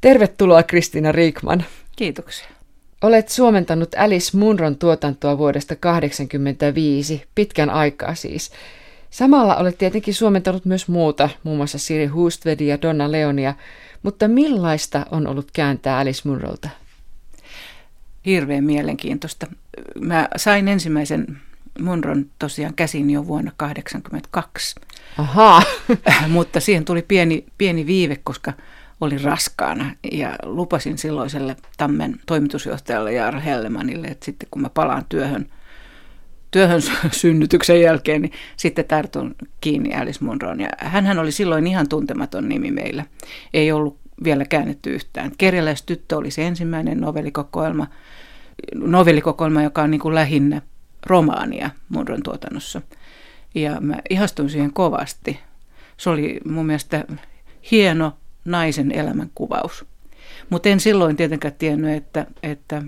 Tervetuloa Kristiina Riikman. Kiitoksia. Olet suomentanut Alice Munron tuotantoa vuodesta 1985, pitkän aikaa siis. Samalla olet tietenkin suomentanut myös muuta, muun muassa Siri Hustvedi ja Donna Leonia, mutta millaista on ollut kääntää Alice Munrolta? Hirveän mielenkiintoista. Mä sain ensimmäisen Munron tosiaan käsin jo vuonna 1982. Ahaa. mutta siihen tuli pieni, pieni viive, koska olin raskaana ja lupasin silloiselle Tammen toimitusjohtajalle Jaara Hellemanille, että sitten kun mä palaan työhön, työhön synnytyksen jälkeen, niin sitten tartun kiinni Alice Munroon. Ja hänhän oli silloin ihan tuntematon nimi meillä. Ei ollut vielä käännetty yhtään. Kerjäläistyttö oli se ensimmäinen novellikokoelma, novellikokoelma joka on niin kuin lähinnä romaania Munron tuotannossa. Ja mä ihastuin siihen kovasti. Se oli mun mielestä hieno naisen elämän kuvaus. Mutta en silloin tietenkään tiennyt, että, että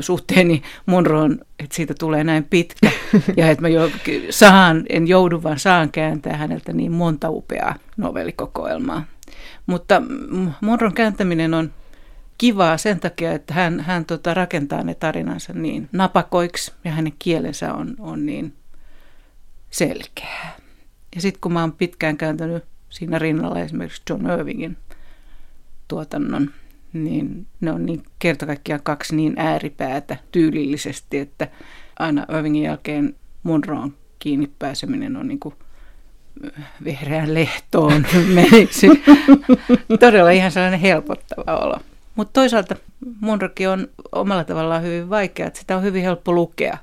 suhteeni Monroon, että siitä tulee näin pitkä ja että mä jo saan, en joudu vaan saan kääntää häneltä niin monta upeaa novellikokoelmaa. Mutta Monron kääntäminen on kivaa sen takia, että hän, hän tota, rakentaa ne tarinansa niin napakoiksi ja hänen kielensä on, on niin selkeä. Ja sitten kun mä oon pitkään kääntänyt siinä rinnalla esimerkiksi John Irvingin tuotannon, niin ne on niin kertakaikkiaan kaksi niin ääripäätä tyylillisesti, että aina Irvingin jälkeen Monroon kiinni pääseminen on niin kuin vihreään lehtoon menisi. Todella ihan sellainen helpottava olo. Mutta toisaalta Monrokin on omalla tavallaan hyvin vaikea, että sitä on hyvin helppo lukea.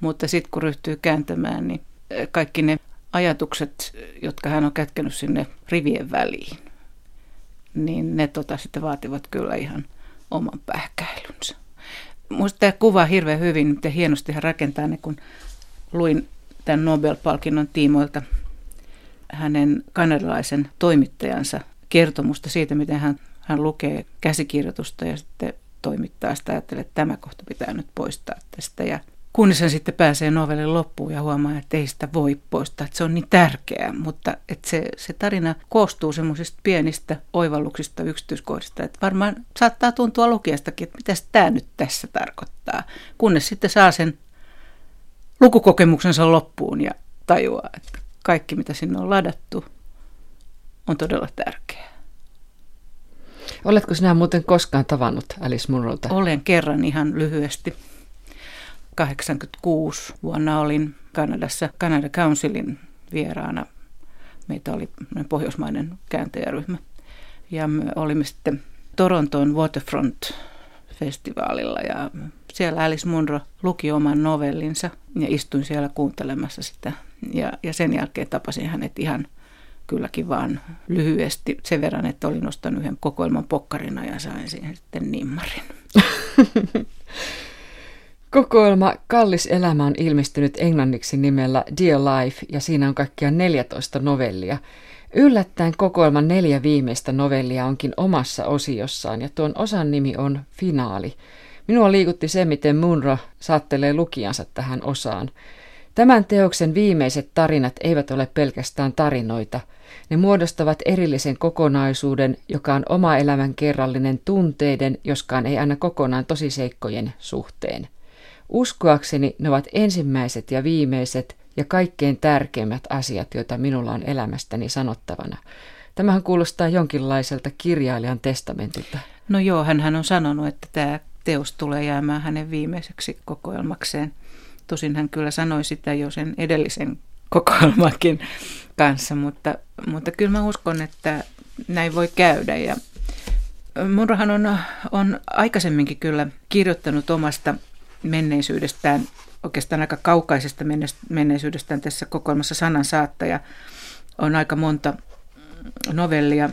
Mutta sitten kun ryhtyy kääntämään, niin kaikki ne ajatukset, jotka hän on kätkenyt sinne rivien väliin, niin ne tota sitten vaativat kyllä ihan oman pähkäilynsä. Minusta tämä kuvaa hirveän hyvin, miten hienosti hän rakentaa ne, kun luin tämän Nobel-palkinnon tiimoilta hänen kanadalaisen toimittajansa kertomusta siitä, miten hän, hän lukee käsikirjoitusta ja sitten toimittaa sitä, ajattelee, että tämä kohta pitää nyt poistaa tästä. Ja kunnes hän sitten pääsee novellin loppuun ja huomaa, että ei sitä voi poistaa, että se on niin tärkeää, mutta että se, se tarina koostuu semmoisista pienistä oivalluksista, yksityiskohdista, että varmaan saattaa tuntua lukijastakin, että mitä tämä nyt tässä tarkoittaa, kunnes sitten saa sen lukukokemuksensa loppuun ja tajuaa, että kaikki mitä sinne on ladattu on todella tärkeää. Oletko sinä muuten koskaan tavannut Alice Munrolta? Olen kerran ihan lyhyesti. 86 vuonna olin Kanadassa Canada Councilin vieraana. Meitä oli pohjoismainen kääntäjäryhmä. Ja me olimme sitten Torontoon Waterfront-festivaalilla ja siellä Alice Munro luki oman novellinsa ja istuin siellä kuuntelemassa sitä. Ja, ja sen jälkeen tapasin hänet ihan kylläkin vaan lyhyesti sen verran, että olin ostanut yhden kokoelman pokkarina ja sain siihen sitten nimmarin. Kokoelma Kallis elämä on ilmestynyt englanniksi nimellä Dear Life ja siinä on kaikkiaan 14 novellia. Yllättäen kokoelman neljä viimeistä novellia onkin omassa osiossaan ja tuon osan nimi on Finaali. Minua liikutti se, miten Munro saattelee lukijansa tähän osaan. Tämän teoksen viimeiset tarinat eivät ole pelkästään tarinoita. Ne muodostavat erillisen kokonaisuuden, joka on oma elämän kerrallinen tunteiden, joskaan ei aina kokonaan tosiseikkojen suhteen. Uskoakseni ne ovat ensimmäiset ja viimeiset ja kaikkein tärkeimmät asiat, joita minulla on elämästäni sanottavana. Tämähän kuulostaa jonkinlaiselta kirjailijan testamentilta. No joo, hän on sanonut, että tämä teos tulee jäämään hänen viimeiseksi kokoelmakseen. Tosin hän kyllä sanoi sitä jo sen edellisen kokoelmakin kanssa, mutta, mutta kyllä mä uskon, että näin voi käydä. Ja Murrahan on, on aikaisemminkin kyllä kirjoittanut omasta menneisyydestään, oikeastaan aika kaukaisesta menneisyydestään tässä kokoelmassa sanan saattaja. On aika monta novellia,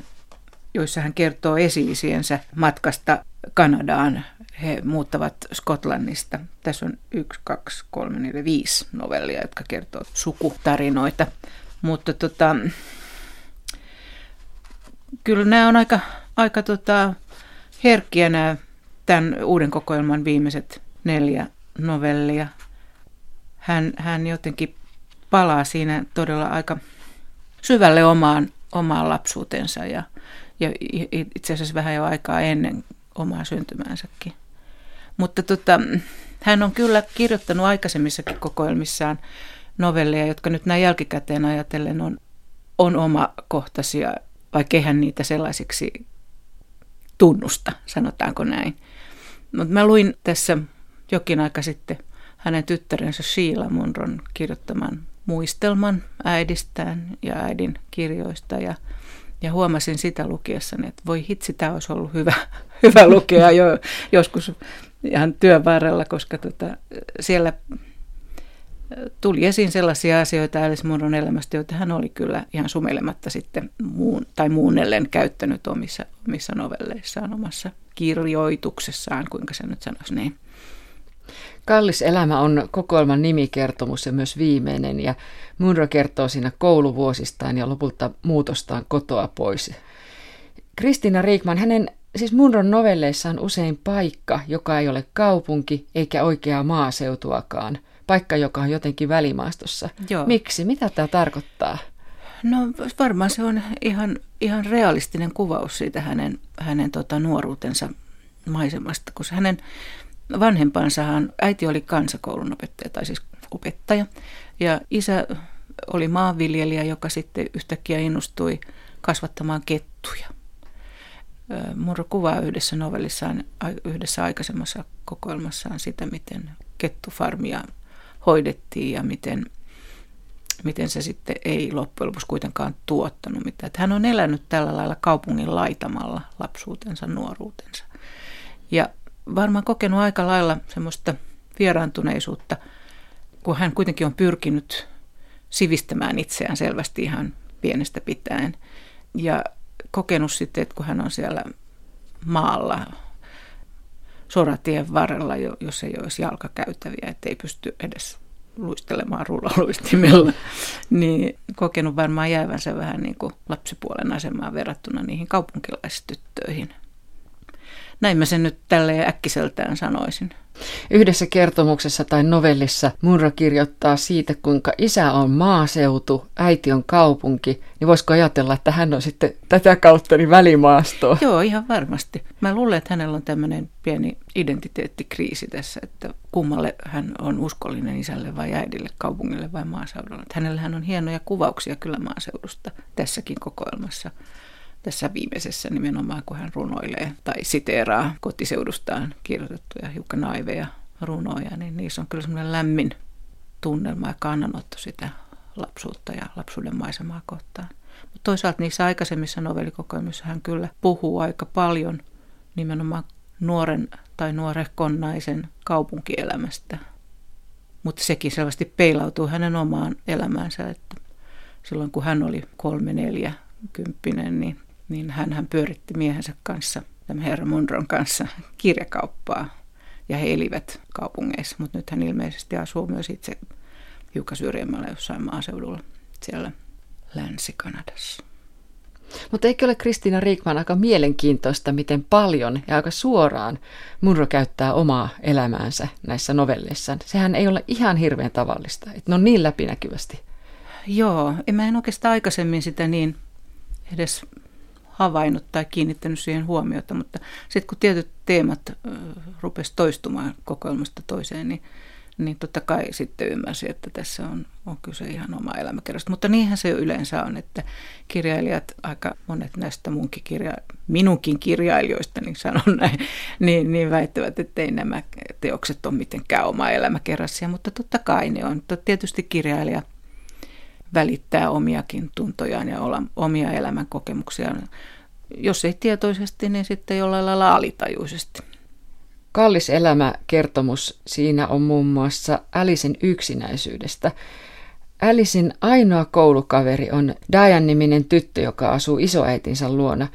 joissa hän kertoo esiisiensä matkasta Kanadaan. He muuttavat Skotlannista. Tässä on yksi, kaksi, kolme, neljä, viisi novellia, jotka kertoo sukutarinoita. Mutta tota, kyllä nämä on aika, aika tota, herkkiä nämä tämän uuden kokoelman viimeiset neljä novellia. Hän, hän jotenkin palaa siinä todella aika syvälle omaan, omaan lapsuutensa ja, Ja itse asiassa vähän jo aikaa ennen omaa syntymäänsäkin. Mutta tota, hän on kyllä kirjoittanut aikaisemmissakin kokoelmissaan novelleja, jotka nyt näin jälkikäteen ajatellen on, on omakohtaisia, vaikka eihän niitä sellaisiksi tunnusta, sanotaanko näin. Mutta mä luin tässä jokin aika sitten hänen tyttärensä Sheila Munron kirjoittaman muistelman äidistään ja äidin kirjoista ja, ja huomasin sitä lukiessani, että voi hitsi, tämä olisi ollut hyvä, hyvä lukea jo joskus ihan työn varrella, koska tota, siellä tuli esiin sellaisia asioita Alice Munron elämästä, joita hän oli kyllä ihan sumelematta sitten muun, tai muunnellen käyttänyt omissa, omissa novelleissaan, omassa kirjoituksessaan, kuinka se nyt sanoisi niin. Kallis elämä on kokoelman nimikertomus ja myös viimeinen, ja Munro kertoo siinä kouluvuosistaan ja lopulta muutostaan kotoa pois. Kristiina Riikman, hänen siis Munron novelleissa on usein paikka, joka ei ole kaupunki eikä oikeaa maaseutuakaan. Paikka, joka on jotenkin välimaastossa. Joo. Miksi? Mitä tämä tarkoittaa? No varmaan se on ihan, ihan realistinen kuvaus siitä hänen, hänen tota, nuoruutensa maisemasta, koska hänen vanhempansahan, äiti oli kansakoulun opettaja, tai siis opettaja, ja isä oli maanviljelijä, joka sitten yhtäkkiä innostui kasvattamaan kettuja. Murro kuvaa yhdessä novellissaan, yhdessä aikaisemmassa kokoelmassaan sitä, miten kettufarmia hoidettiin ja miten, miten se sitten ei loppujen lopuksi kuitenkaan tuottanut mitään. Että hän on elänyt tällä lailla kaupungin laitamalla lapsuutensa, nuoruutensa. Ja varmaan kokenut aika lailla semmoista vieraantuneisuutta, kun hän kuitenkin on pyrkinyt sivistämään itseään selvästi ihan pienestä pitäen. Ja kokenut sitten, että kun hän on siellä maalla soratien varrella, jos ei olisi jalkakäytäviä, että ei pysty edes luistelemaan rullaluistimella, niin kokenut varmaan jäävänsä vähän niin kuin lapsipuolen asemaan verrattuna niihin kaupunkilaistyttöihin. Näin mä sen nyt tälle äkkiseltään sanoisin. Yhdessä kertomuksessa tai novellissa Munro kirjoittaa siitä, kuinka isä on maaseutu, äiti on kaupunki, niin voisiko ajatella, että hän on sitten tätä kautta niin välimaastoa? Joo, ihan varmasti. Mä luulen, että hänellä on tämmöinen pieni identiteettikriisi tässä, että kummalle hän on uskollinen isälle vai äidille, kaupungille vai maaseudulle. Hänellähän on hienoja kuvauksia kyllä maaseudusta tässäkin kokoelmassa tässä viimeisessä nimenomaan, kun hän runoilee tai siteeraa kotiseudustaan kirjoitettuja hiukan naiveja runoja, niin niissä on kyllä semmoinen lämmin tunnelma ja kannanotto sitä lapsuutta ja lapsuuden maisemaa kohtaan. Mutta toisaalta niissä aikaisemmissa novellikokoelmissa hän kyllä puhuu aika paljon nimenomaan nuoren tai nuorekon naisen kaupunkielämästä. Mutta sekin selvästi peilautuu hänen omaan elämäänsä, että silloin kun hän oli kolme, neljä, kymppinen, niin niin hän pyöritti miehensä kanssa, tämän herra Munron kanssa, kirjakauppaa. Ja he elivät kaupungeissa, mutta nyt hän ilmeisesti asuu myös itse hiukan syrjemmällä jossain maaseudulla siellä Länsi-Kanadassa. Mutta eikö ole Kristiina Riikman aika mielenkiintoista, miten paljon ja aika suoraan Munro käyttää omaa elämäänsä näissä novelleissaan. Sehän ei ole ihan hirveän tavallista, että ne on niin läpinäkyvästi. Joo, en mä en oikeastaan aikaisemmin sitä niin edes havainnut tai kiinnittänyt siihen huomiota, mutta sitten kun tietyt teemat rupesi toistumaan kokoelmasta toiseen, niin, niin totta kai sitten ymmärsi, että tässä on, on kyse ihan oma elämäkerrasta. Mutta niinhän se jo yleensä on, että kirjailijat, aika monet näistä munkin kirja, minunkin kirjailijoista, niin sanon näin, niin, niin väittävät, että ei nämä teokset ole mitenkään oma elämäkerrasia, mutta totta kai ne on. Tietysti kirjailija välittää omiakin tuntojaan ja olla omia elämän kokemuksiaan. Jos ei tietoisesti, niin sitten jollain lailla alitajuisesti. Kallis elämäkertomus siinä on muun muassa Alisin yksinäisyydestä. Alisin ainoa koulukaveri on Diane-niminen tyttö, joka asuu isoäitinsä luona.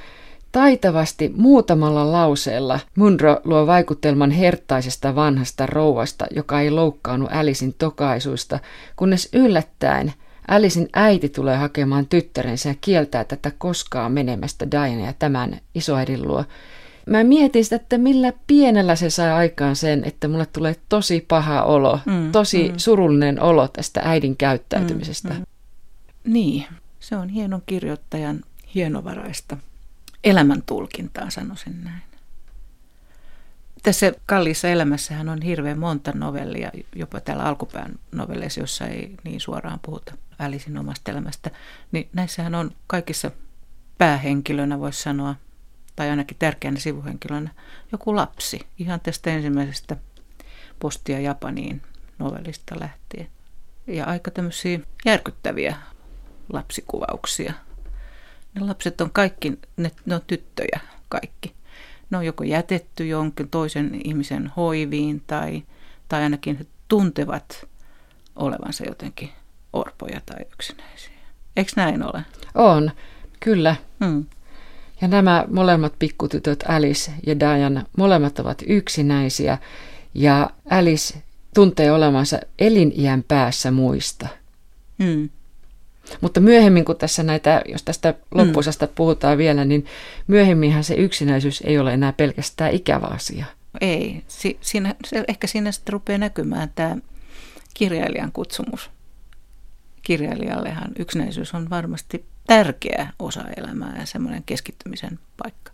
Taitavasti muutamalla lauseella Munro luo vaikutelman herttaisesta vanhasta rouvasta, joka ei loukkaannut Alisin tokaisuista, kunnes yllättäen – Alisin äiti tulee hakemaan tyttärensä ja kieltää tätä koskaan menemästä Diana ja tämän isoäidin luo. Mä mietin sitä, että millä pienellä se saa aikaan sen, että mulle tulee tosi paha olo, mm, tosi mm. surullinen olo tästä äidin käyttäytymisestä. Mm, mm. Niin, se on hienon kirjoittajan hienovaraista elämäntulkintaa, sanoisin näin. Tässä kalliissa elämässähän on hirveän monta novellia, jopa täällä alkupään novelleissa, jossa ei niin suoraan puhuta Alisin omasta elämästä. Niin näissähän on kaikissa päähenkilönä, voisi sanoa, tai ainakin tärkeänä sivuhenkilönä, joku lapsi. Ihan tästä ensimmäisestä postia Japaniin novellista lähtien. Ja aika tämmöisiä järkyttäviä lapsikuvauksia. Ne lapset on kaikki, ne, ne on tyttöjä kaikki. Ne on joko jätetty jonkin toisen ihmisen hoiviin tai, tai ainakin he tuntevat olevansa jotenkin orpoja tai yksinäisiä. Eikö näin ole? On, kyllä. Hmm. Ja nämä molemmat pikkutytöt, Alice ja Diana, molemmat ovat yksinäisiä ja Alice tuntee olevansa eliniän päässä muista. Hmm. Mutta myöhemmin, kun tässä näitä, jos tästä loppuisesta mm. puhutaan vielä, niin myöhemminhän se yksinäisyys ei ole enää pelkästään ikävä asia. Ei. Si- siinä, se, ehkä siinä sitten rupeaa näkymään tämä kirjailijan kutsumus. Kirjailijallehan yksinäisyys on varmasti tärkeä osa elämää ja semmoinen keskittymisen paikka.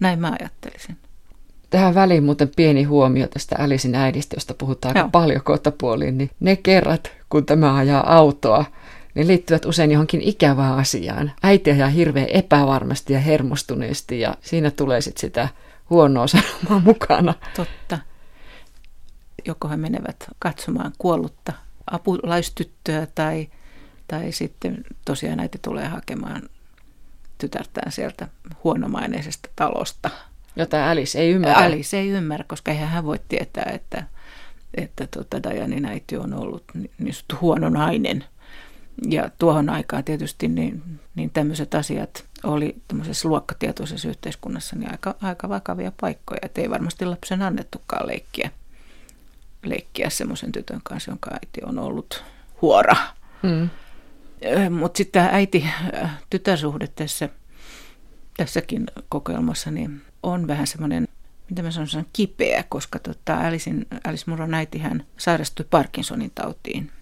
Näin mä ajattelisin. Tähän väliin muuten pieni huomio tästä Älisin äidistä, josta puhutaan aika paljon kohtapuoliin, niin ne kerrat, kun tämä ajaa autoa, ne liittyvät usein johonkin ikävään asiaan. Äiti ajaa hirveän epävarmasti ja hermostuneesti ja siinä tulee sitten sitä huonoa sanomaa mukana. Totta. Joko he menevät katsomaan kuollutta apulaistyttöä tai, tai sitten tosiaan äiti tulee hakemaan tytärtään sieltä huonomaineisesta talosta – Jota Alice ei ymmärrä. Alice ei ymmärrä, koska eihän hän voi tietää, että, että tuota, Dajanin äiti on ollut niin huono nainen. Ja tuohon aikaan tietysti niin, niin tämmöiset asiat oli tämmöisessä luokkatietoisessa yhteiskunnassa niin aika, aika vakavia paikkoja. Että ei varmasti lapsen annettukaan leikkiä, leikkiä semmoisen tytön kanssa, jonka äiti on ollut huora. Mm. Mutta sitten tämä äiti-tytärsuhde tässä, tässäkin kokoelmassa, niin on vähän semmoinen, mitä mä sanon, kipeä, koska tota Alicein, Alice Muron äiti hän sairastui Parkinsonin tautiin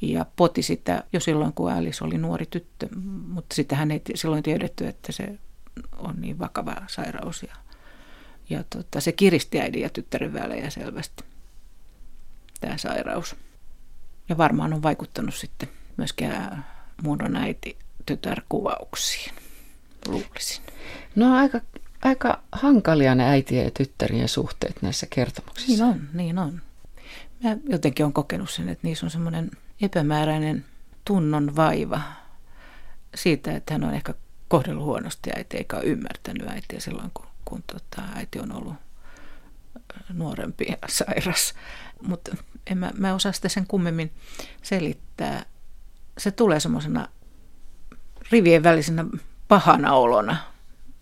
ja poti sitä jo silloin, kun Alice oli nuori tyttö, mutta sitä hän ei silloin tiedetty, että se on niin vakava sairaus ja, ja tota, se kiristi äidin ja tyttären välejä selvästi, tämä sairaus. Ja varmaan on vaikuttanut sitten myöskin Muron äiti tytärkuvauksiin, luulisin. No aika aika hankalia ne äitien ja tyttärien suhteet näissä kertomuksissa. Niin on, niin on. Mä jotenkin olen kokenut sen, että niissä on semmoinen epämääräinen tunnon vaiva siitä, että hän on ehkä kohdellut huonosti äiti eikä ole ymmärtänyt äitiä silloin, kun, kun tota, äiti on ollut nuorempi ja sairas. Mutta en mä, mä osaa sitä sen kummemmin selittää. Se tulee semmoisena rivien välisenä pahana olona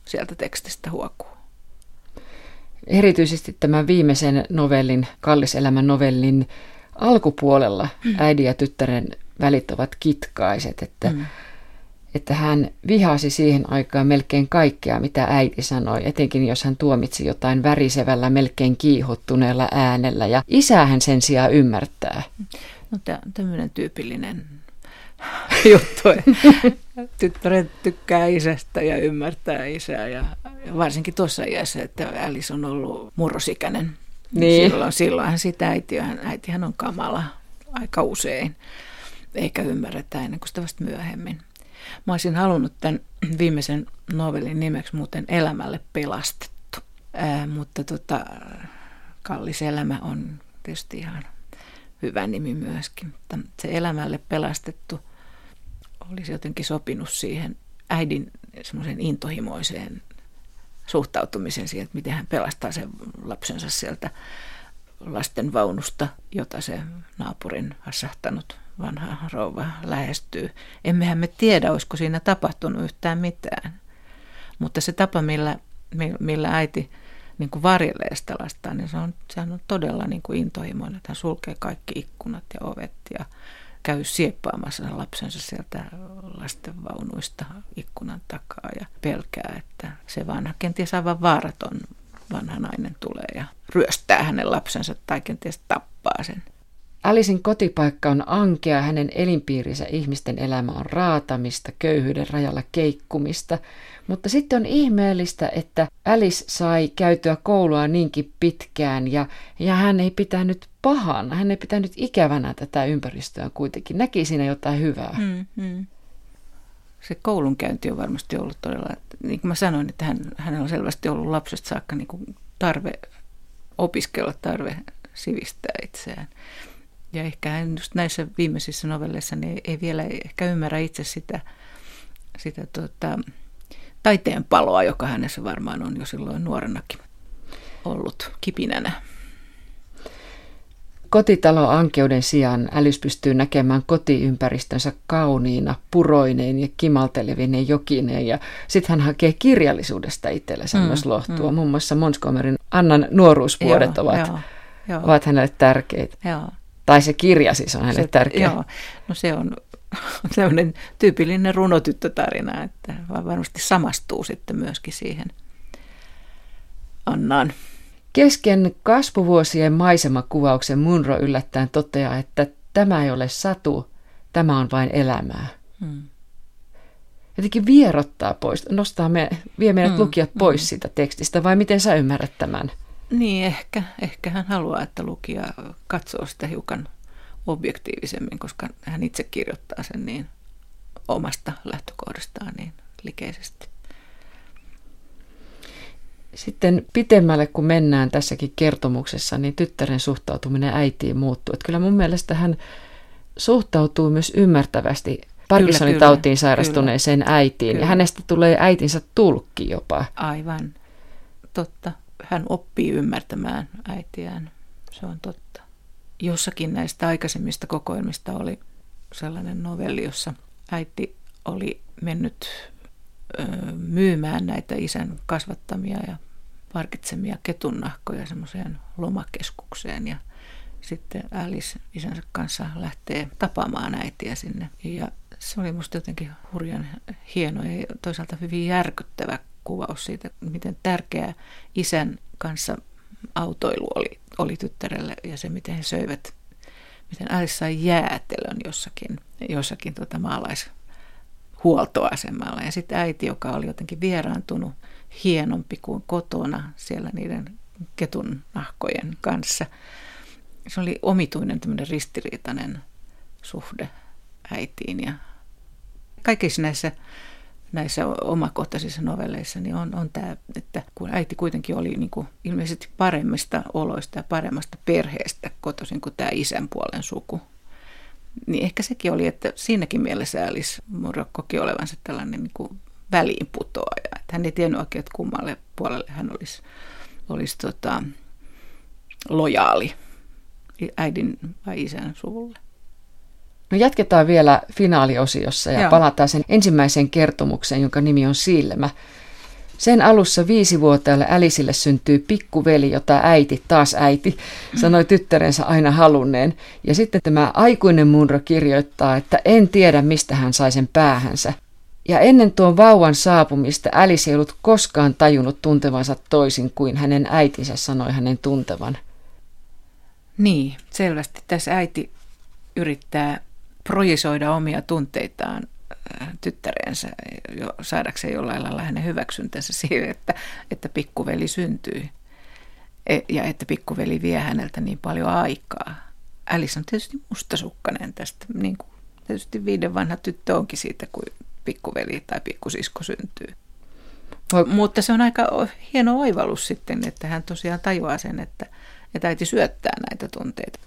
sieltä tekstistä huokuu. Erityisesti tämän viimeisen novellin, Kalliselämän novellin alkupuolella mm. äidin ja tyttären välit ovat kitkaiset, että, mm. että hän vihasi siihen aikaan melkein kaikkea, mitä äiti sanoi, etenkin jos hän tuomitsi jotain värisevällä, melkein kiihottuneella äänellä, ja isä hän sen sijaan ymmärtää. No tämmöinen tyypillinen juttu. Tyttäret tykkää isästä ja ymmärtää isää ja varsinkin tuossa iässä, että Alice on ollut murrosikäinen. Niin. Silloin, silloinhan sitä äitihän, äitihän on kamala aika usein, eikä ymmärretä ennen kuin sitä vasta myöhemmin. Mä olisin halunnut tämän viimeisen novellin nimeksi muuten Elämälle pelastettu, Ää, mutta tota, Kallis elämä on tietysti ihan hyvä nimi myöskin. Se Elämälle pelastettu – olisi jotenkin sopinut siihen äidin semmoisen intohimoiseen suhtautumisen siihen, että miten hän pelastaa sen lapsensa sieltä lasten vaunusta, jota se naapurin hassahtanut vanha rouva lähestyy. Emmehän me tiedä, olisiko siinä tapahtunut yhtään mitään. Mutta se tapa, millä, millä äiti niin kuin varjelee sitä lasta, niin se on, sehän on todella niin kuin intohimoinen, hän sulkee kaikki ikkunat ja ovet ja käy sieppaamassa lapsensa sieltä lastenvaunuista ikkunan takaa ja pelkää, että se vanha, kenties aivan vaaraton vanha nainen tulee ja ryöstää hänen lapsensa tai kenties tappaa sen. Alisin kotipaikka on ankea, hänen elinpiirinsä ihmisten elämä on raatamista, köyhyyden rajalla keikkumista. Mutta sitten on ihmeellistä, että Alice sai käytyä koulua niinkin pitkään ja, ja hän ei pitänyt pahana, hän ei pitänyt ikävänä tätä ympäristöä kuitenkin. Näki siinä jotain hyvää. Mm, mm. Se koulunkäynti on varmasti ollut todella, niin kuin mä sanoin, että hän, hänellä on selvästi ollut lapsesta saakka niin kuin tarve opiskella, tarve sivistää itseään. Ja ehkä hän just näissä viimeisissä novelleissa niin ei, vielä ehkä ymmärrä itse sitä, sitä tota, taiteen paloa, joka hänessä varmaan on jo silloin nuorenakin ollut kipinänä. Kotitalo ankeuden sijaan älys pystyy näkemään kotiympäristönsä kauniina, puroineen ja kimaltelevine jokineen. Ja sitten hän hakee kirjallisuudesta itsellensä mm, myös lohtua. Mm. Muun muassa Montgomeryn Annan nuoruusvuodet joo, ovat, joo, joo. ovat hänelle tärkeitä. Joo. Tai se kirja siis on hänelle se, tärkeä. Joo, no se on sellainen tyypillinen runotyttötarina, että varmasti samastuu sitten myöskin siihen Annaan. Kesken kasvuvuosien maisemakuvauksen Munro yllättäen toteaa, että tämä ei ole satu, tämä on vain elämää. Hmm. Jotenkin vierottaa pois, nostaa me, vie meidät hmm. lukijat pois hmm. siitä tekstistä, vai miten sä ymmärrät tämän? Niin, ehkä, ehkä hän haluaa, että lukija katsoo sitä hiukan objektiivisemmin, koska hän itse kirjoittaa sen niin omasta lähtökohdastaan niin likeisesti. Sitten pitemmälle kun mennään tässäkin kertomuksessa, niin tyttären suhtautuminen äitiin muuttuu. Että kyllä mun mielestä hän suhtautuu myös ymmärtävästi Parkinsonin kyllä, tautiin sairastuneeseen kyllä, äitiin. Kyllä. Ja hänestä tulee äitinsä tulkki jopa. Aivan, totta. Hän oppii ymmärtämään äitiään. Se on totta. Jossakin näistä aikaisemmista kokoelmista oli sellainen novelli, jossa äiti oli mennyt myymään näitä isän kasvattamia ja parkitsemia ketunnahkoja semmoiseen lomakeskukseen ja sitten Alice isänsä kanssa lähtee tapaamaan äitiä sinne. Ja se oli musta jotenkin hurjan hieno ja toisaalta hyvin järkyttävä kuvaus siitä, miten tärkeä isän kanssa autoilu oli, oli tyttärelle ja se, miten he söivät, miten Alice sai jäätelön jossakin, jossakin tota maalais huoltoasemalla. Ja sitten äiti, joka oli jotenkin vieraantunut, hienompi kuin kotona siellä niiden ketun nahkojen kanssa. Se oli omituinen tämmöinen ristiriitainen suhde äitiin. Ja kaikissa näissä, näissä omakohtaisissa novelleissa niin on, on tämä, että kun äiti kuitenkin oli niin kuin ilmeisesti paremmista oloista ja paremmasta perheestä kotoisin kuin tämä isän puolen suku, niin ehkä sekin oli, että siinäkin mielessä Alice Munro koki olevansa tällainen niin kuin väliinputoaja. Että hän ei tiennyt oikein, että kummalle puolelle hän olisi, olisi tota, lojaali äidin vai isän suvulle. No jatketaan vielä finaaliosiossa ja Joo. palataan sen ensimmäiseen kertomukseen, jonka nimi on Silmä. Sen alussa viisivuotiaalle Älisille syntyy pikkuveli, jota äiti, taas äiti, sanoi tyttärensä aina halunneen. Ja sitten tämä aikuinen Munro kirjoittaa, että en tiedä mistä hän sai sen päähänsä. Ja ennen tuon vauvan saapumista Alice ei ollut koskaan tajunnut tuntevansa toisin kuin hänen äitinsä sanoi hänen tuntevan. Niin, selvästi tässä äiti yrittää projisoida omia tunteitaan tyttärensä jo, saadakseen jollain lailla hänen hyväksyntänsä siihen, että, että pikkuveli syntyi e, ja että pikkuveli vie häneltä niin paljon aikaa. Alice on tietysti mustasukkainen tästä, niin kuin tietysti viiden vanha tyttö onkin siitä, kun pikkuveli tai pikkusisko syntyy. Mutta se on aika hieno oivallus sitten, että hän tosiaan tajuaa sen, että, että äiti syöttää näitä tunteita.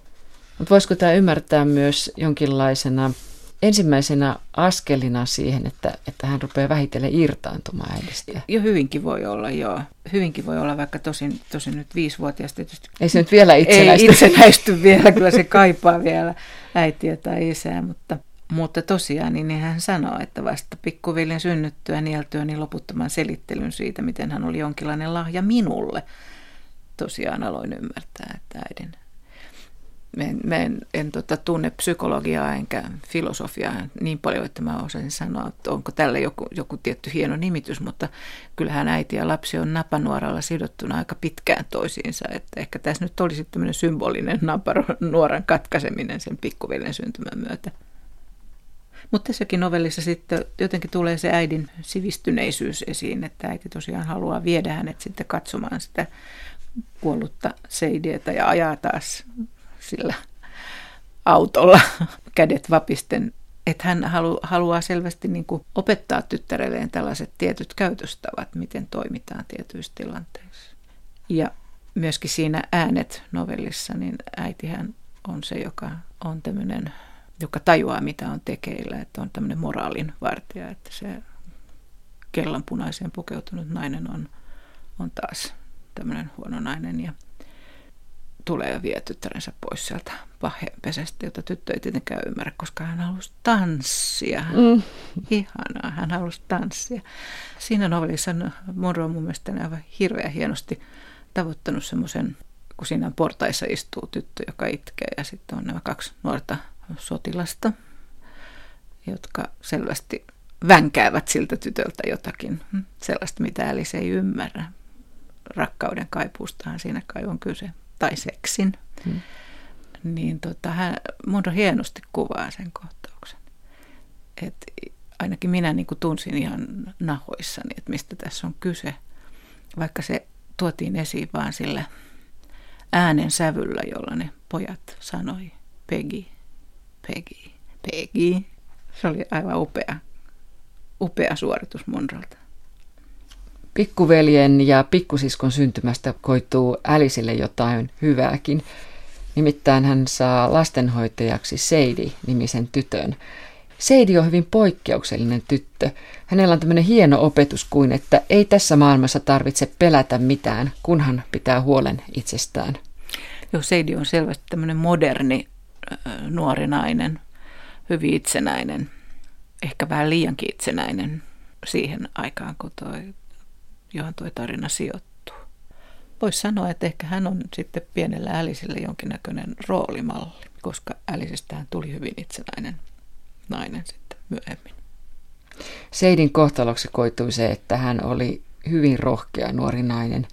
Mutta voisiko tämä ymmärtää myös jonkinlaisena ensimmäisenä askelina siihen, että, että hän rupeaa vähitellen irtaantumaan äidistä. Jo hyvinkin voi olla, joo. Hyvinkin voi olla, vaikka tosin, tosin nyt viisivuotias tietysti. Ei se nyt vielä itsenäisty. Ei itsenäisty vielä, kyllä se kaipaa vielä äitiä tai isää, mutta, mutta tosiaan niin hän sanoo, että vasta pikkuveljen synnyttyä nieltyä niin loputtoman selittelyn siitä, miten hän oli jonkinlainen lahja minulle. Tosiaan aloin ymmärtää, että äidin en, mä en, en tota, tunne psykologiaa enkä filosofiaa niin paljon, että mä osaisin sanoa, että onko tällä joku, joku tietty hieno nimitys, mutta kyllähän äiti ja lapsi on napanuoralla sidottuna aika pitkään toisiinsa, että ehkä tässä nyt olisi tämmöinen symbolinen napanuoran katkaiseminen sen pikkuveljen syntymän myötä. Mutta tässäkin novellissa sitten jotenkin tulee se äidin sivistyneisyys esiin, että äiti tosiaan haluaa viedä hänet sitten katsomaan sitä kuollutta Seidietä ja ajaa taas sillä autolla kädet vapisten. Että hän halu, haluaa selvästi niin kuin opettaa tyttärelleen tällaiset tietyt käytöstavat, miten toimitaan tietyissä tilanteissa. Ja myöskin siinä äänet novellissa, niin äitihän on se, joka on tämmöinen, joka tajuaa, mitä on tekeillä, että on tämmöinen moraalin vartija, että se kellanpunaiseen pukeutunut nainen on, on taas tämmöinen huono nainen ja tulee ja vie tyttärensä pois sieltä paheenpesästä, jota tyttö ei tietenkään ymmärrä, koska hän halusi tanssia. Mm. Ihanaa, hän halusi tanssia. Siinä novellissa Monroe on mun mielestä aivan hirveän hienosti tavoittanut semmoisen, kun siinä portaissa istuu tyttö, joka itkee ja sitten on nämä kaksi nuorta sotilasta, jotka selvästi vänkäävät siltä tytöltä jotakin sellaista, mitä Alice ei ymmärrä. Rakkauden kaipuustahan siinä kai on kyse tai seksin, hmm. niin tota, hän, Monro hienosti kuvaa sen kohtauksen. Et ainakin minä niin kuin tunsin ihan nahoissani, että mistä tässä on kyse, vaikka se tuotiin esiin vaan sillä äänen sävyllä, jolla ne pojat sanoi Peggy, Peggy, Peggy. Se oli aivan upea, upea suoritus Monrolta. Pikkuveljen ja pikkusiskon syntymästä koituu Älisille jotain hyvääkin. Nimittäin hän saa lastenhoitajaksi Seidi-nimisen tytön. Seidi on hyvin poikkeuksellinen tyttö. Hänellä on tämmöinen hieno opetus kuin, että ei tässä maailmassa tarvitse pelätä mitään, kunhan pitää huolen itsestään. Joo, Seidi on selvästi tämmöinen moderni nuori nainen, hyvin itsenäinen, ehkä vähän liiankin itsenäinen siihen aikaan, kun toi johon tuo tarina sijoittuu. Voisi sanoa, että ehkä hän on sitten pienellä Äliselle jonkinnäköinen roolimalli, koska Älisestään tuli hyvin itsenäinen nainen sitten myöhemmin. Seidin kohtaloksi koitui se, että hän oli hyvin rohkea nuori nainen.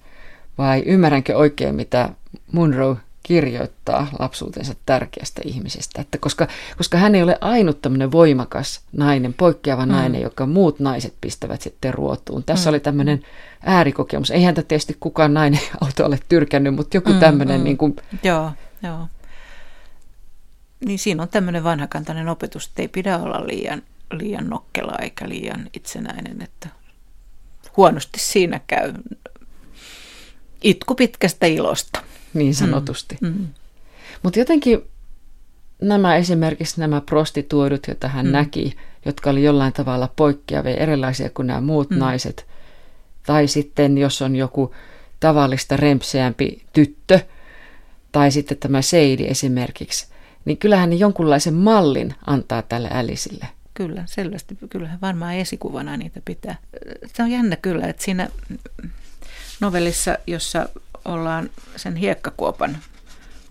Vai ymmärränkö oikein, mitä Munro kirjoittaa lapsuutensa tärkeästä ihmisestä. Että koska, koska hän ei ole ainut tämmöinen voimakas nainen, poikkeava mm. nainen, joka muut naiset pistävät sitten ruotuun. Tässä mm. oli tämmöinen äärikokemus. Ei häntä tietysti kukaan nainen auto ole tyrkännyt, mutta joku mm, tämmöinen... Mm. Niin kuin... Joo, joo. Niin siinä on tämmöinen vanhakantainen opetus, että ei pidä olla liian, liian nokkela eikä liian itsenäinen, että huonosti siinä käy itku pitkästä ilosta niin sanotusti. Mm. Mm. Mutta jotenkin nämä esimerkiksi nämä prostituoidut, joita hän mm. näki, jotka oli jollain tavalla poikkeavia, erilaisia kuin nämä muut mm. naiset, tai sitten jos on joku tavallista rempseämpi tyttö, tai sitten tämä Seidi esimerkiksi, niin kyllähän ne jonkunlaisen mallin antaa tälle Älisille. Kyllä, selvästi. Kyllähän varmaan esikuvana niitä pitää. Se on jännä kyllä, että siinä novellissa, jossa ollaan sen hiekkakuopan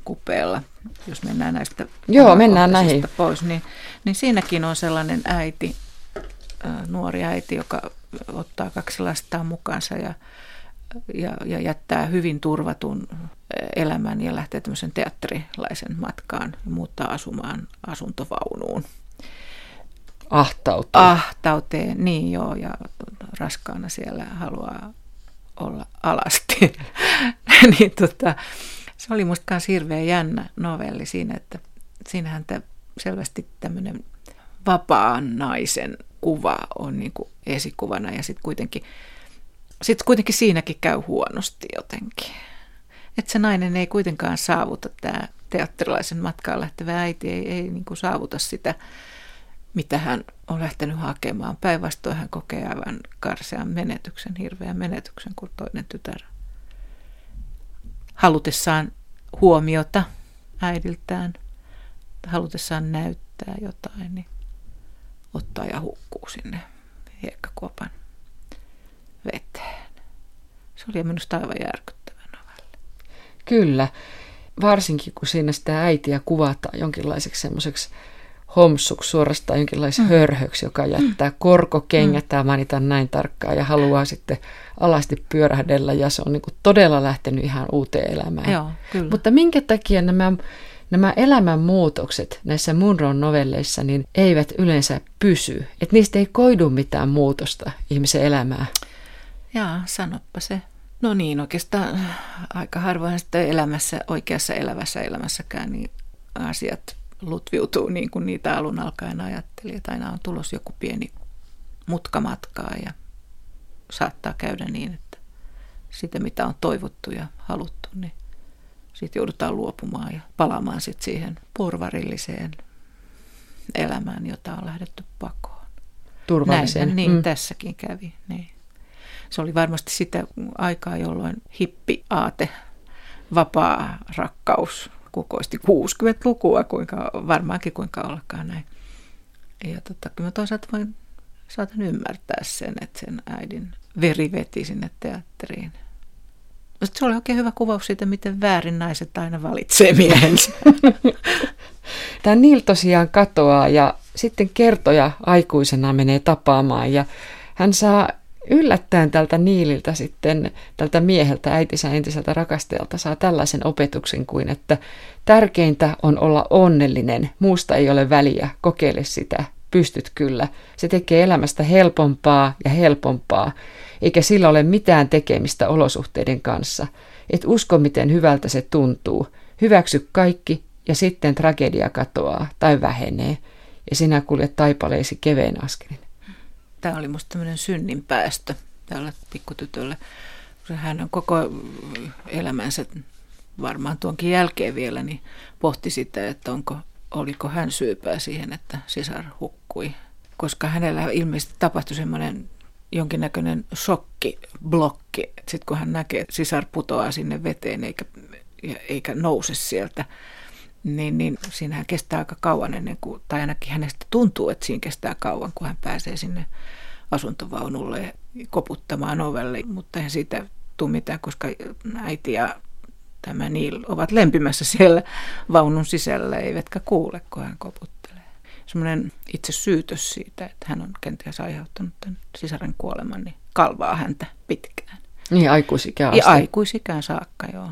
kupeella, jos mennään näistä Joo, mennään näihin. pois, niin, niin siinäkin on sellainen äiti, nuori äiti, joka ottaa kaksi lastaan mukaansa ja, ja, ja jättää hyvin turvatun elämän ja lähtee tämmöisen teatterilaisen matkaan ja muuttaa asumaan asuntovaunuun. Ahtauteen. Ahtauteen, niin joo, ja raskaana siellä haluaa olla alasti. niin tota, se oli musta myös hirveän jännä novelli siinä, että siinähän te selvästi tämmöinen vapaan naisen kuva on niin kuin esikuvana ja sitten kuitenkin, sit kuitenkin siinäkin käy huonosti jotenkin. Että se nainen ei kuitenkaan saavuta, tämä teatterilaisen matkaan lähtevä äiti ei, ei niin kuin saavuta sitä mitä hän on lähtenyt hakemaan. Päinvastoin hän kokee aivan karsean menetyksen, hirveän menetyksen kuin toinen tytär. Halutessaan huomiota äidiltään, halutessaan näyttää jotain, niin ottaa ja hukkuu sinne hiekkakuopan veteen. Se oli minusta aivan järkyttävä novelli. Kyllä. varsinkin kun siinä sitä äitiä kuvataan jonkinlaiseksi semmoiseksi homsuksi, suorastaan jonkinlaisen mm. hörhöksi, joka jättää korkokengät, mm. tämä mainitaan näin tarkkaan, ja haluaa sitten alasti pyörähdellä, ja se on niin kuin todella lähtenyt ihan uuteen elämään. Joo, kyllä. Mutta minkä takia nämä, nämä elämänmuutokset näissä Munron novelleissa niin eivät yleensä pysy? Että niistä ei koidu mitään muutosta ihmisen elämään. Jaa, sanoppa se. No niin, oikeastaan aika harvoin sitten elämässä, oikeassa elävässä elämässäkään, niin asiat lutviutuu niin kuin niitä alun alkaen ajatteli, että aina on tulos joku pieni mutka matkaa ja saattaa käydä niin, että sitä mitä on toivottu ja haluttu, niin sitten joudutaan luopumaan ja palaamaan sitten siihen porvarilliseen elämään, jota on lähdetty pakoon. Turvalliseen. Näin, niin mm. tässäkin kävi. Niin. Se oli varmasti sitä aikaa, jolloin hippi-aate, vapaa rakkaus kukoisti 60-lukua, kuinka, varmaankin kuinka ollakaan näin. Ja tota, kyllä mä toisaalta voin, saatan ymmärtää sen, että sen äidin veri veti sinne teatteriin. Mutta se oli oikein hyvä kuvaus siitä, miten väärin naiset aina valitsee miehensä. Tämä Neil tosiaan katoaa ja sitten kertoja aikuisena menee tapaamaan ja hän saa yllättäen tältä Niililtä sitten, tältä mieheltä, äitinsä entiseltä rakastajalta saa tällaisen opetuksen kuin, että tärkeintä on olla onnellinen, muusta ei ole väliä, kokeile sitä, pystyt kyllä. Se tekee elämästä helpompaa ja helpompaa, eikä sillä ole mitään tekemistä olosuhteiden kanssa. Et usko, miten hyvältä se tuntuu. Hyväksy kaikki ja sitten tragedia katoaa tai vähenee ja sinä kuljet taipaleesi keveen askelin tämä oli musta tämmöinen synnin päästö tälle pikkutytölle. Hän on koko elämänsä varmaan tuonkin jälkeen vielä, niin pohti sitä, että onko, oliko hän syypää siihen, että sisar hukkui. Koska hänellä ilmeisesti tapahtui semmoinen jonkinnäköinen shokki, blokki. Sitten kun hän näkee, että sisar putoaa sinne veteen eikä, eikä nouse sieltä, niin, niin siinähän kestää aika kauan ennen kuin, tai ainakin hänestä tuntuu, että siinä kestää kauan, kun hän pääsee sinne asuntovaunulle koputtamaan ovelle, mutta eihän siitä tule mitään, koska äiti ja tämä Niil ovat lempimässä siellä vaunun sisällä, eivätkä kuule, kun hän koputtelee. Semmoinen itse syytös siitä, että hän on kenties aiheuttanut tämän sisaren kuoleman, niin kalvaa häntä pitkään. Niin, aikuisikään asti. Ja aikuisikään saakka, joo.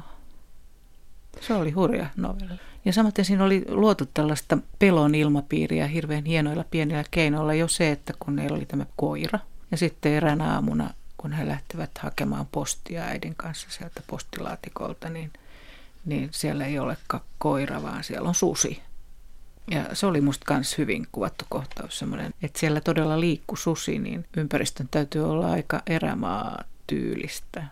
Se oli hurja novelli. Ja samaten siinä oli luotu tällaista pelon ilmapiiriä hirveän hienoilla pienillä keinoilla jo se, että kun meillä oli tämä koira. Ja sitten eräänä aamuna, kun he lähtevät hakemaan postia äidin kanssa sieltä postilaatikolta, niin, niin siellä ei olekaan koira, vaan siellä on susi. Ja se oli musta myös hyvin kuvattu kohtaus semmoinen, että siellä todella liikku susi, niin ympäristön täytyy olla aika erämaa tyylistä.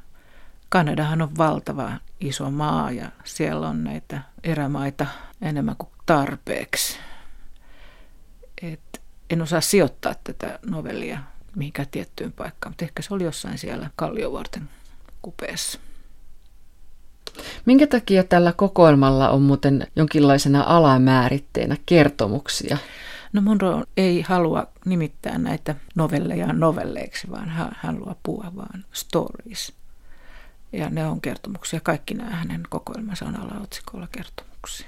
Kanadahan on valtava iso maa ja siellä on näitä erämaita enemmän kuin tarpeeksi. Et en osaa sijoittaa tätä novellia mihinkään tiettyyn paikkaan, mutta ehkä se oli jossain siellä Kalliovuorten kupeessa. Minkä takia tällä kokoelmalla on muuten jonkinlaisena alamääritteenä kertomuksia? No Monroe ei halua nimittää näitä novelleja novelleiksi, vaan hän, hän luo puhua vaan stories. Ja ne on kertomuksia. Kaikki nämä hänen kokoelmansa on alaotsikolla kertomuksia.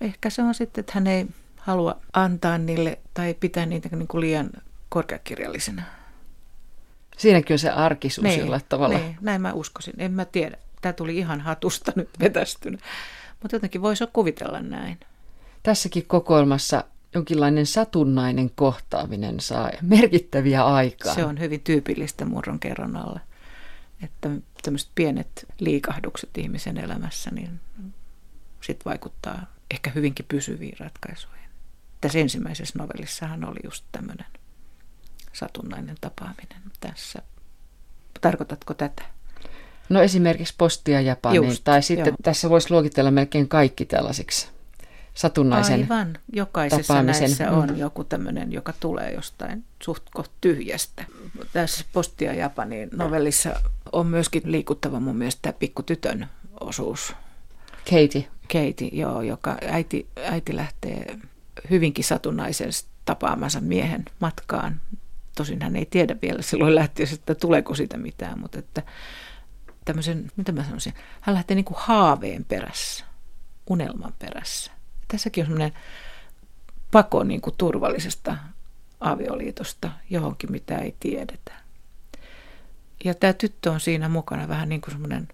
Ehkä se on sitten, että hän ei halua antaa niille tai pitää niitä niin kuin liian korkeakirjallisena. Siinäkin on se arkisuus niin, jollain tavalla. Niin, näin mä uskoisin. En mä tiedä. Tämä tuli ihan hatusta nyt vetästynä. Mutta jotenkin voisi kuvitella näin. Tässäkin kokoelmassa jonkinlainen satunnainen kohtaaminen saa merkittäviä aikaa. Se on hyvin tyypillistä murron kerronnalle. Että tämmöiset pienet liikahdukset ihmisen elämässä, niin sitten vaikuttaa ehkä hyvinkin pysyviin ratkaisuihin. Tässä ensimmäisessä novellissahan oli just tämmöinen satunnainen tapaaminen tässä. Tarkoitatko tätä? No esimerkiksi postia Japaniin, just, tai sitten joo. tässä voisi luokitella melkein kaikki tällaisiksi satunnaisen Aivan, jokaisessa tapaamisen. näissä on mm. joku tämmöinen, joka tulee jostain suht tyhjästä. Tässä Postia Japaniin novellissa on myöskin liikuttava mun mielestä tämä pikkutytön osuus. Katie. Katie, joo, joka äiti, äiti lähtee hyvinkin satunnaisen tapaamansa miehen matkaan. Tosin hän ei tiedä vielä silloin lähtiessä, että tuleeko sitä mitään, mutta että tämmöisen, mitä mä sanoisin, hän lähtee niin kuin haaveen perässä. unelman perässä. Tässäkin on semmoinen pako niin kuin turvallisesta avioliitosta johonkin, mitä ei tiedetä. Ja tämä tyttö on siinä mukana vähän niin kuin semmoinen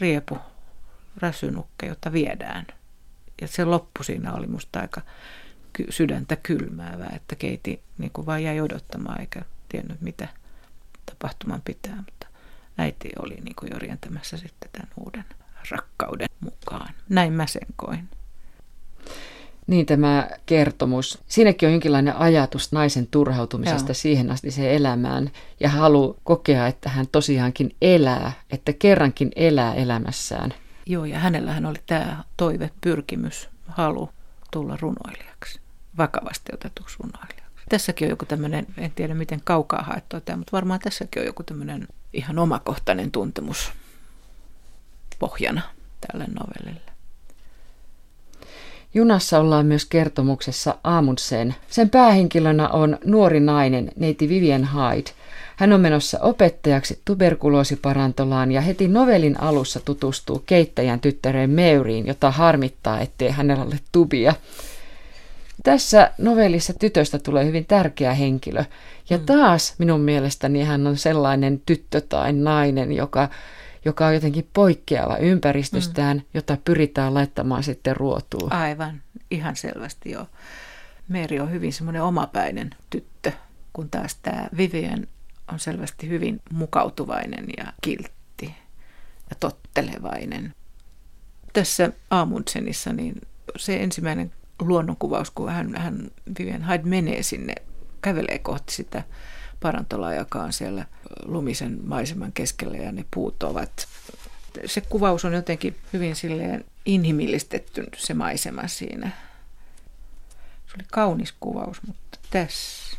riepu, räsynukke, jota viedään. Ja se loppu siinä oli musta aika sydäntä kylmäävää, että Keiti niin kuin vaan jäi odottamaan eikä tiennyt mitä tapahtuman pitää, mutta äiti oli niin kuin jo rientämässä sitten tämän uuden rakkauden mukaan. Näin mä sen koin. Niin tämä kertomus. Siinäkin on jonkinlainen ajatus naisen turhautumisesta Joo. siihen asti se elämään ja halu kokea, että hän tosiaankin elää, että kerrankin elää elämässään. Joo, ja hänellähän oli tämä toive, pyrkimys, halu tulla runoilijaksi, vakavasti otetuksi runoilijaksi. Tässäkin on joku tämmöinen, en tiedä miten kaukaa haettua tämä, mutta varmaan tässäkin on joku tämmöinen ihan omakohtainen tuntemus pohjana tälle novellille. Junassa ollaan myös kertomuksessa Amundsen. Sen päähenkilönä on nuori nainen, neiti Vivian Hyde. Hän on menossa opettajaksi tuberkuloosiparantolaan ja heti novellin alussa tutustuu keittäjän tyttäreen Meuriin, jota harmittaa, ettei hänellä ole tubia. Tässä novellissa tytöstä tulee hyvin tärkeä henkilö. Ja mm. taas minun mielestäni hän on sellainen tyttö tai nainen, joka joka on jotenkin poikkeava ympäristöstään, mm. jota pyritään laittamaan sitten ruotuun. Aivan, ihan selvästi joo. Meri on hyvin semmoinen omapäinen tyttö, kun taas tämä Vivian on selvästi hyvin mukautuvainen ja kiltti ja tottelevainen. Tässä Amundsenissa niin se ensimmäinen luonnonkuvaus, kun hän, hän Vivian Hyde menee sinne, kävelee kohti sitä parantolaa, joka on siellä lumisen maiseman keskellä ja ne puut ovat. Se kuvaus on jotenkin hyvin silleen inhimillistetty se maisema siinä. Se oli kaunis kuvaus, mutta tässä.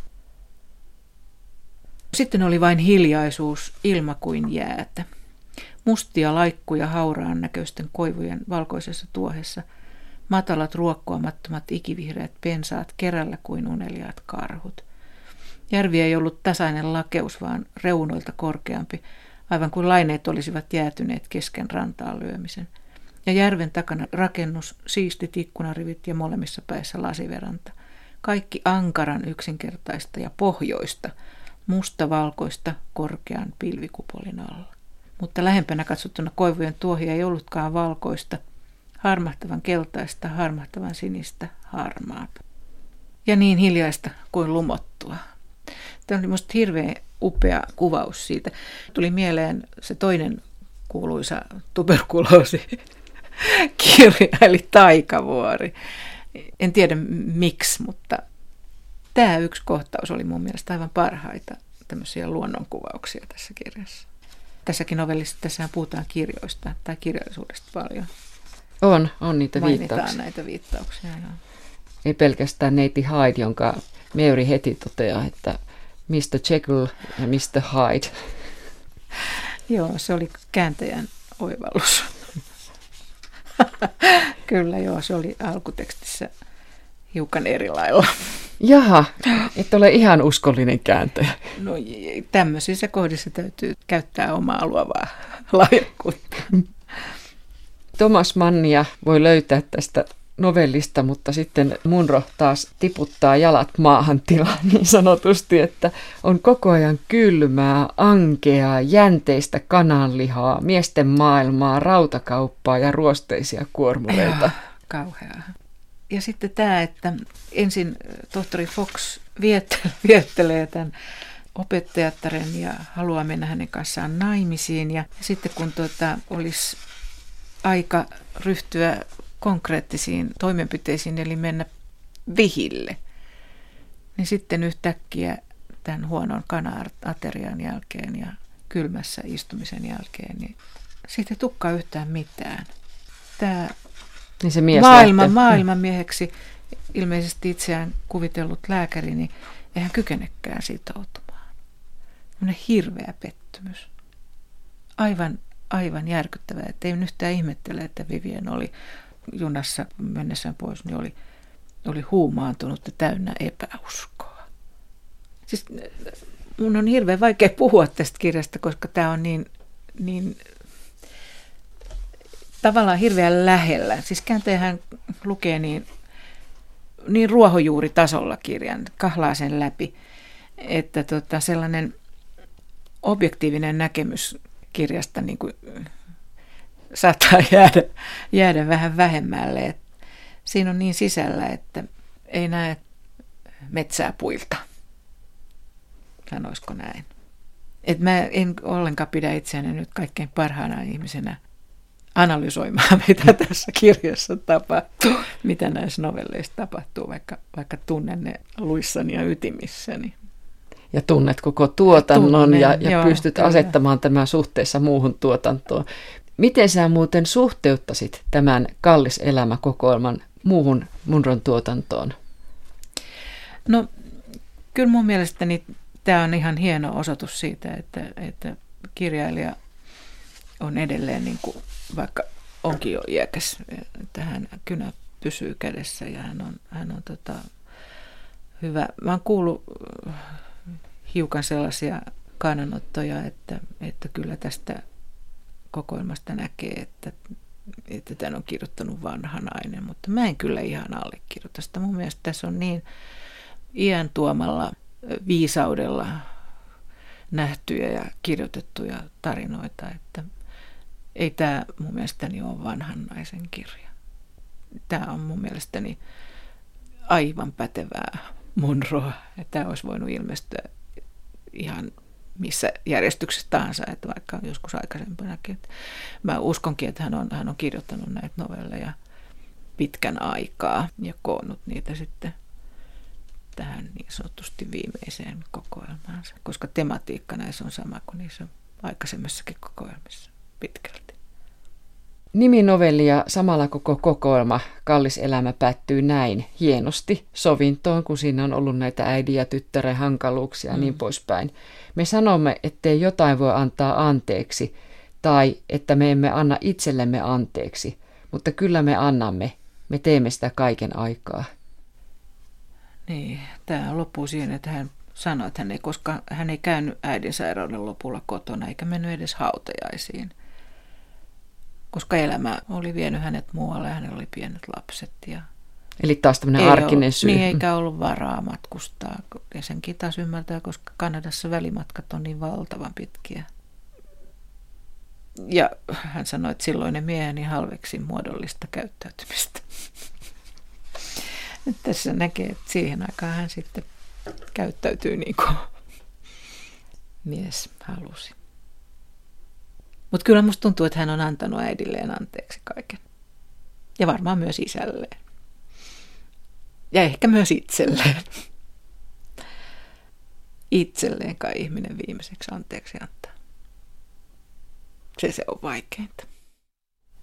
Sitten oli vain hiljaisuus, ilma kuin jäätä. Mustia laikkuja hauraan näköisten koivujen valkoisessa tuohessa. Matalat ruokkoamattomat ikivihreät pensaat kerällä kuin uneliaat karhut. Järvi ei ollut tasainen lakeus, vaan reunoilta korkeampi, aivan kuin laineet olisivat jäätyneet kesken rantaa lyömisen. Ja järven takana rakennus, siistit ikkunarivit ja molemmissa päissä lasiveranta. Kaikki ankaran yksinkertaista ja pohjoista, mustavalkoista korkean pilvikupolin alla. Mutta lähempänä katsottuna koivujen tuohia ei ollutkaan valkoista, harmahtavan keltaista, harmahtavan sinistä, harmaata. Ja niin hiljaista kuin lumottua. Tämä oli minusta hirveän upea kuvaus siitä. Tuli mieleen se toinen kuuluisa tuberkuloosi kirja, eli Taikavuori. En tiedä miksi, mutta tämä yksi kohtaus oli mun mielestä aivan parhaita tämmöisiä luonnonkuvauksia tässä kirjassa. Tässäkin novellissa, tässä puhutaan kirjoista tai kirjallisuudesta paljon. On, on niitä Mainitaan viittauksia. näitä viittauksia, joo. Ei pelkästään neiti Hyde, jonka Meuri heti toteaa, että Mr. Jekyll ja Mr. Hyde. Joo, se oli kääntäjän oivallus. Kyllä joo, se oli alkutekstissä hiukan eri lailla. Jaha, et ole ihan uskollinen kääntäjä. No tämmöisissä kohdissa täytyy käyttää omaa luovaa lahjakkuutta. Thomas Mannia voi löytää tästä novellista, mutta sitten Munro taas tiputtaa jalat maahan tilaa niin sanotusti, että on koko ajan kylmää, ankeaa, jänteistä kananlihaa, miesten maailmaa, rautakauppaa ja ruosteisia kuormureita. Kauheaa. Ja sitten tämä, että ensin tohtori Fox viettelee tämän opettajattaren ja haluaa mennä hänen kanssaan naimisiin. Ja sitten kun tuota, olisi aika ryhtyä konkreettisiin toimenpiteisiin, eli mennä vihille, niin sitten yhtäkkiä tämän huonon kana-aterian jälkeen ja kylmässä istumisen jälkeen, niin siitä ei tukkaa yhtään mitään. Tämä niin se mies maailman, lähtee. maailmanmieheksi ilmeisesti itseään kuvitellut lääkäri, niin eihän kykenekään sitoutumaan. Sellainen hirveä pettymys. Aivan, aivan järkyttävää, että ei yhtään ihmettele, että Vivien oli junassa mennessään pois, niin oli, oli huumaantunut ja täynnä epäuskoa. Siis mun on hirveän vaikea puhua tästä kirjasta, koska tämä on niin, niin tavallaan hirveän lähellä. Siis kääntehän lukee niin, niin ruohonjuuritasolla kirjan, kahlaa sen läpi, että tota, sellainen objektiivinen näkemys kirjasta niin kuin saattaa jäädä, jäädä vähän vähemmälle. Et siinä on niin sisällä, että ei näe metsää puilta. Sanoisiko näin? Et mä en ollenkaan pidä itseäni nyt kaikkein parhaana ihmisenä analysoimaan, mitä tässä kirjassa tapahtuu, mitä näissä novelleissa tapahtuu, vaikka, vaikka tunnen ne luissani ja ytimissäni. Ja tunnet koko tuotannon Tunnen, ja, ja joo, pystyt kyllä. asettamaan tämän suhteessa muuhun tuotantoon. Miten sä muuten suhteuttasit tämän kallis elämäkokoelman muuhun Munron tuotantoon? No kyllä mun mielestäni tämä on ihan hieno osoitus siitä, että, että kirjailija on edelleen, niin kuin, vaikka onkin jo iäkäs, että hän kynä pysyy kädessä ja hän on, hän on tota, hyvä. Mä oon kuullut hiukan sellaisia kannanottoja, että, että kyllä tästä kokoelmasta näkee, että, että tämän on kirjoittanut vanha nainen, mutta mä en kyllä ihan allekirjoita sitä. Mun mielestä tässä on niin iän tuomalla viisaudella nähtyjä ja kirjoitettuja tarinoita, että ei tämä mun mielestäni ole vanhan naisen kirja. Tämä on mun mielestäni aivan pätevää Monroa, että tämä olisi voinut ilmestyä ihan missä järjestyksessä tahansa, että vaikka joskus aikaisempanakin. Että mä uskonkin, että hän on, hän on kirjoittanut näitä novelleja pitkän aikaa ja koonnut niitä sitten tähän niin sanotusti viimeiseen kokoelmaansa, koska tematiikka näissä on sama kuin niissä aikaisemmissakin kokoelmissa pitkälti. Niminovelli ja samalla koko kokoelma Kallis elämä päättyy näin hienosti sovintoon, kun siinä on ollut näitä äidin ja tyttären hankaluuksia ja niin mm. niin poispäin. Me sanomme, ettei jotain voi antaa anteeksi tai että me emme anna itsellemme anteeksi, mutta kyllä me annamme. Me teemme sitä kaiken aikaa. Niin, tämä loppuu siihen, että hän sanoi, että hän ei, koska hän ei käynyt äidin sairauden lopulla kotona eikä mennyt edes hautajaisiin koska elämä oli vienyt hänet muualle ja hänellä oli pienet lapset. Ja Eli taas tämmöinen arkinen ollut, syy. Niin, eikä ollut varaa matkustaa. Ja senkin taas ymmärtää, koska Kanadassa välimatkat on niin valtavan pitkiä. Ja hän sanoi, että silloinen mieheni halveksi muodollista käyttäytymistä. Nyt tässä näkee, että siihen aikaan hän sitten käyttäytyy niin kuin mies halusi. Mutta kyllä musta tuntuu, että hän on antanut äidilleen anteeksi kaiken. Ja varmaan myös isälleen. Ja ehkä myös itselleen. Itselleen kai ihminen viimeiseksi anteeksi antaa. Se se on vaikeinta.